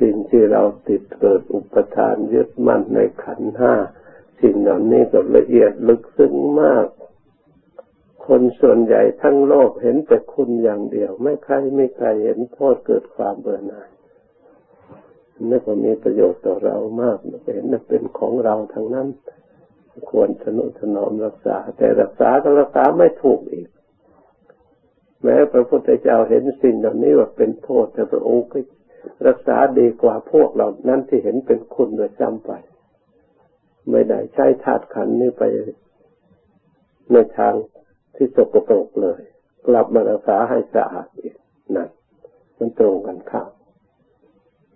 สิ่งที่เราติดเกิดอุปทานยึดมั่นในขันห้าสิ่งเหล่านี้ก็ละเอียดลึกซึ้งมาก คนส่วนใหญ่ทั้งโลกเห็นแต่คุณอย่างเดียว ไม่ใครไม่ใครเห็นโทษเกิดความเบื่อหน่ายนั่นก็มีประโยชน์ต่อเรามากเห็นว่าเป็นของเราทั้งนั้น ควรสนุถนอมรักษา แต่รักษาก็รักษาไม่ถูกอีก แม้พระพุทธเจ้าเห็นสิ่งเหล่านี้ว่าเป็นโทษแต่พระองค์ก็ รักษาดีกว่าพวกเรานั้นที่เห็นเป็นคุณโดยจำไป ไม่ได้ใช้ธาตุขันนี้ไปในทางที่สกปรกเลย กลับมารักษาให้สะอาดอีกนั่นมันตรงกันข้าม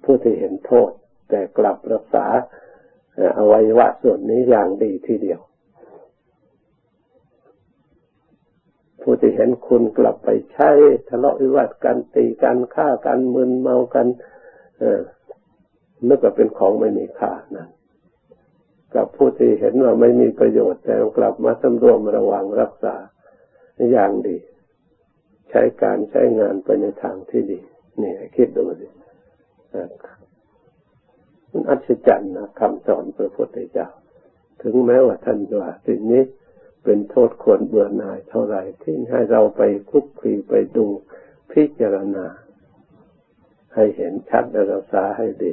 ผู้ที่เห็นโทษ แต่กลับรักษาอวัยวะส่วนนี้อย่างดีทีเดียว ผู้ที่เห็นคุณกลับไปใช้ทะเลาะวิวาทกันตีกันฆ่ากันมึนเมากัน เออนึกว่าเป็นของไม่มีค่านั้นกับผู้ที่เห็นว่าไม่มีประโยชน์ แต่กลับมาสำรวมระวังรักษาอย่างดี ใช้การใช้งานไปในทางที่ดีนี่คิดดูสิมันอัศจรรย์นะคำสอนพระพุทธเจ้า ถึงแม้ว่าท่านว่าสิ่งนี้ เป็นโทษควรเบื่อหน่ายเท่าไหร่ที่ให้เราไปคุกคีไปดูพิจารณา ให้เห็นชัดและรักษาให้ดี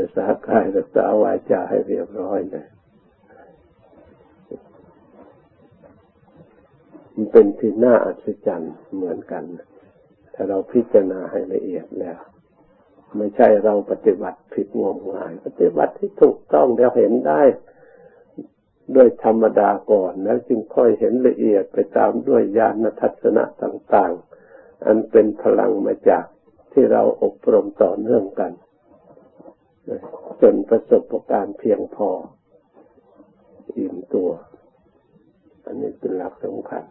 รักษากายรักษาวาจาให้เรียบร้อยเลยมันเป็นที่น่าอัศจรรย์เหมือนกัน ถ้าเราพิจารณาให้ละเอียดแล้ว ไม่ใช่เราปฏิบัติผิดงมงาย ปฏิบัติที่ถูกต้องเดี๋ยวเห็นได้ ด้วยธรรมดาก่อน แล้วจึงค่อยเห็นละเอียดไปตามด้วยญาณทัศนะต่างๆ อันเป็นพลังมาจากที่เราอบรมต่อเนื่องกัน จนประสบการณ์เพียงพอ อิ่มตัว อันนี้เป็นหลักสำคัญ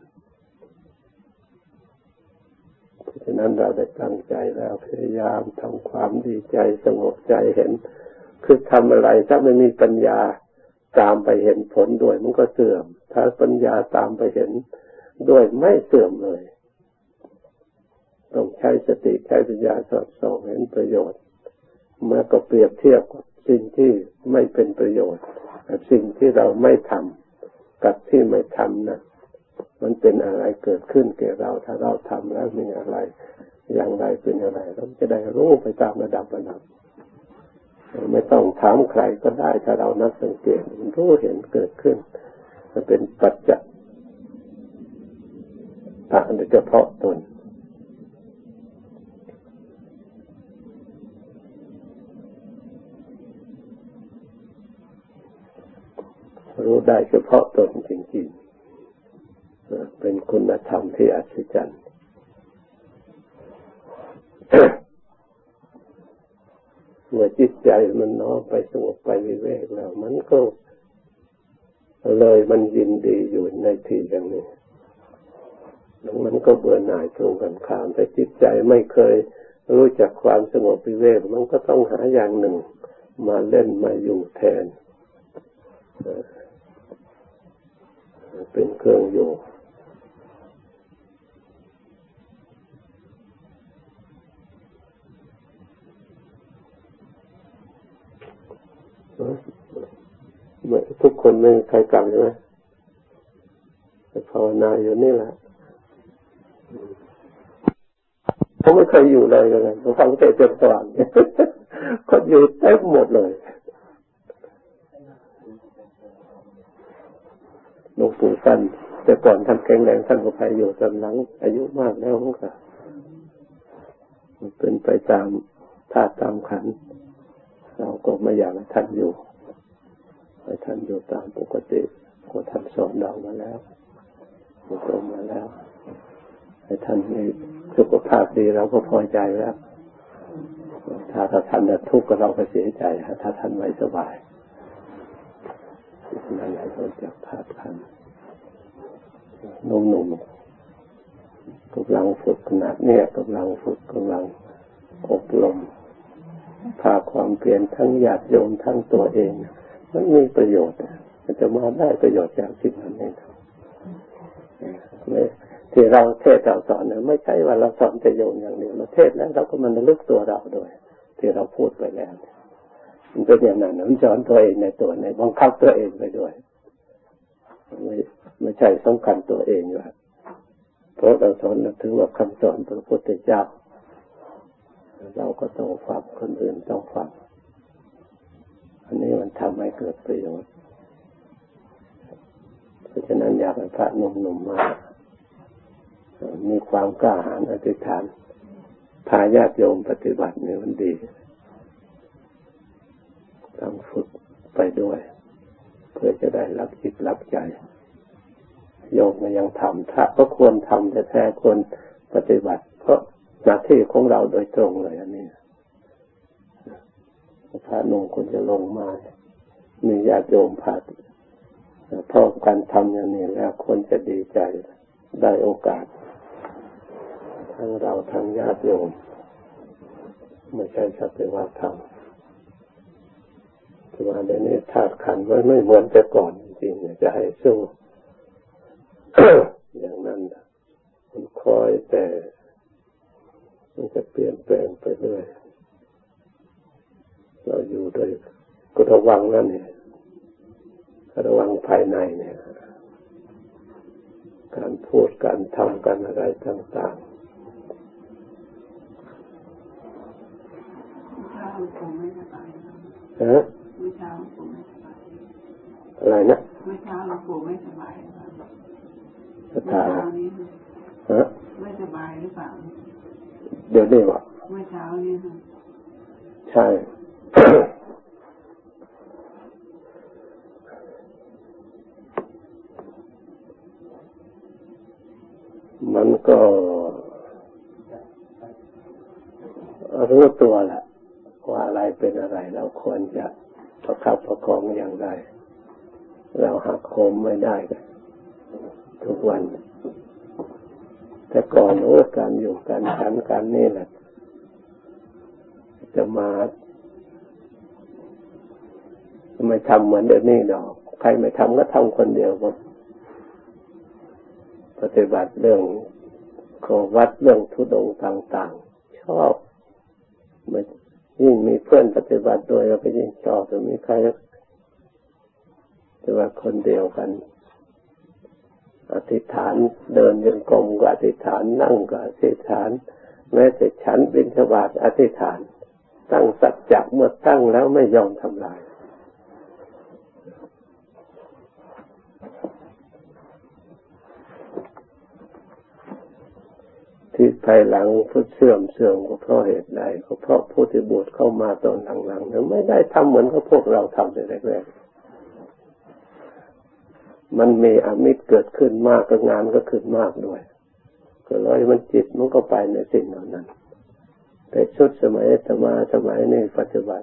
เพราะฉะนั้นเราได้ตั้งใจแล้วพยายามทำความดีใจสงบใจเห็น คือทำอะไรถ้าไม่มีปัญญา ตามไปเห็นผลด้วยมันก็เสื่อม ถ้าปัญญาตามไปเห็นด้วยไม่เสื่อมเลย ต้องใช้สติใช้ปัญญาสอดส่องเห็นประโยชน์เมื่อก็เปรียบเทียบกับสิ่งที่ไม่เป็นประโยชน์กับสิ่งที่เราไม่ทำกับที่ไม่ทำนะมันเป็นอะไรเกิดขึ้นแก่เราถ้าเราทำแล้วมีอะไร อย่างไรเป็นอะไรเราจะได้รู้ไปตามระดับระดับ ไม่ต้องถามใครก็ได้ถ้าเรานักสังเกตรู้เห็นเกิดขึ้นมันเป็นปัจจัยตาโดยเฉพาะตนรู้ได้เฉพาะตนจริงๆ เป็นคุณธรรมที่อัศจรรย์ เมื่อจิตใจมันน้อมไปสงบไปวิเวกแล้ว มันก็เลยมันยินดีอยู่ในที่อย่างนี้แล้วมันก็เบื่อหน่ายตรงกันข้าม แต่จิตใจไม่เคยรู้จักความสงบวิเวกมันก็ต้องหาอย่างหนึ่ง มาเล่นมาอยู่แทน เป็นเครื่องอยู่ทุก คนไม่ใครกลับใช่ไหมภาวนาอยู่นี่แหละผมไม่เคยอยู่เลยเลยฟังเตะเต็มสว่างคนอยู่เต็มหมดเลยหลวงปู่สั้นแต่ก่อนท่านแข็งแรงท่านก็ไปอยู่ตอนหลัง อายุมากแล้วมั้งค่ะมันเป็นไปตามธาตุตามขัน เราก็ไม่อยากให้ท่านอยู่ ให้ท่านอยู่ตามปกติก็ท่านสอนเรามาแล้วอบรมมาแล้ว ให้ท่านมีสุขภาพดีเราก็พอใจแล้ว ถ้าถ้าท่านทุกข์เราก็เสียใจ ถ้าท่านไม่สบายนั่นแหละเราจะพาดคันนุ่มๆกำลังฝึกขนาดเนี้ยกำลังฝึกกำลังอบรมพาความเพียรทั้งญาติโยมทั้งตัวเอง มันมีประโยชน์มันจะมาได้ประโยชน์จากสิ่งนั้นเองที่เราเทศเราสอนเนี่ยไม่ใช่ว่าเราสอนแต่โยมอย่างเดียวเราเทศแล้วเราก็มันลึกตัวเราด้วย ที่เราพูดไปแล้วมันเป็นอย่างนั้นมันสอนตัวเองในตัวในบังคับตัวเองไปด้วยไม่ไม่ใช่สำคัญตัวเองว่าเพราะเราสอนถือว่าคำสอนพระพุทธเจ้าเราก็ต้องฟังคนอื่นต้องฟัง อันนี้มันทำให้เกิดประโยชน์ เพราะฉะนั้นอยากให้พระหนุ่มๆมา มีความกล้าหาญอธิษฐานพาญาติโยมปฏิบัติเนี่ยมันดีต้องฝึกไปด้วย เพื่อจะได้รับจิตรับใจ โยมก็ยังทำพระก็ควรทำแต่แท้ควรปฏิบัติ เพราะหน้าที่ของเราโดยตรงเลยอันนี้ พระนุ่งควรจะลงมามีญาติโยมพาพอการทำอย่างนี้แล้วควรจะดีใจได้โอกาส ทั้งเราทั้งญาติโยมไม่ใช่สักแต่ว่าทำแต่ว่าเดี๋ยวนี้ธาตุขันไว้ไม่เหมือนแต่ก่อนจริงๆจะให้สู้อย่างนั้นมันคอยแต่ มันจะเปลี่ยนแปลงไปเรื่อย เราอยู่โดยก็ระวังนั่นเนี่ยระวังภายในเนี่ย การพูดการทำการอะไรต่างๆฮะอะไรนะเมื่อเช้าเราปู่ไม่สบายสถานฮะไม่สบายหรือเปล่า เดี๋ยวนี้วะเมื่อเช้านี้ใช่มัน ก็รู้ตัวแหละว่าอะไรเป็นอะไร เราควรจะประคับประคองอย่างไร เราหักโหมไม่ได้ ทุกวัน แต่ก่อนโอ้การอยู่การฉันการนี่แหละ จะมาไม่ทำเหมือนเดี๋ยวนี้ดอก ใครไม่ทำก็ทำคนเดียวหมดปฏิบัติเรื่อง ขอวัดเรื่องทุดงต่างๆ ชอบมันยิ่งมีเพื่อนปฏิบัติโดยเราก็ยิ่งชอบแต่มีใครแต่ว่าคนเดียวกัน อธิษฐานเดินยังกรมก็อธิษฐานนั่งก็อธิษฐาน แม้แต่ฉันบิณฑบาตอธิษฐาน ตั้งสัจจะเมื่อตั้งแล้วไม่ยอมทำลาย ที่ภายหลังพุทเสื่อมเสื่อมก็เพราะเหตุใดก็เพราะผู้ที่บวชเข้ามาตอนหลังๆนั้นไม่ได้ทำเหมือนกับพวกเราทำในแรกๆมันมีอมิตรเกิดขึ้นมากก็งานก็ขึ้นมากด้วยก็เลยมันจิตมันก็ไปในสิ่งเหล่านั้น แต่ชุดสมัยธรรมาสมัยนี้ปัจจุบัน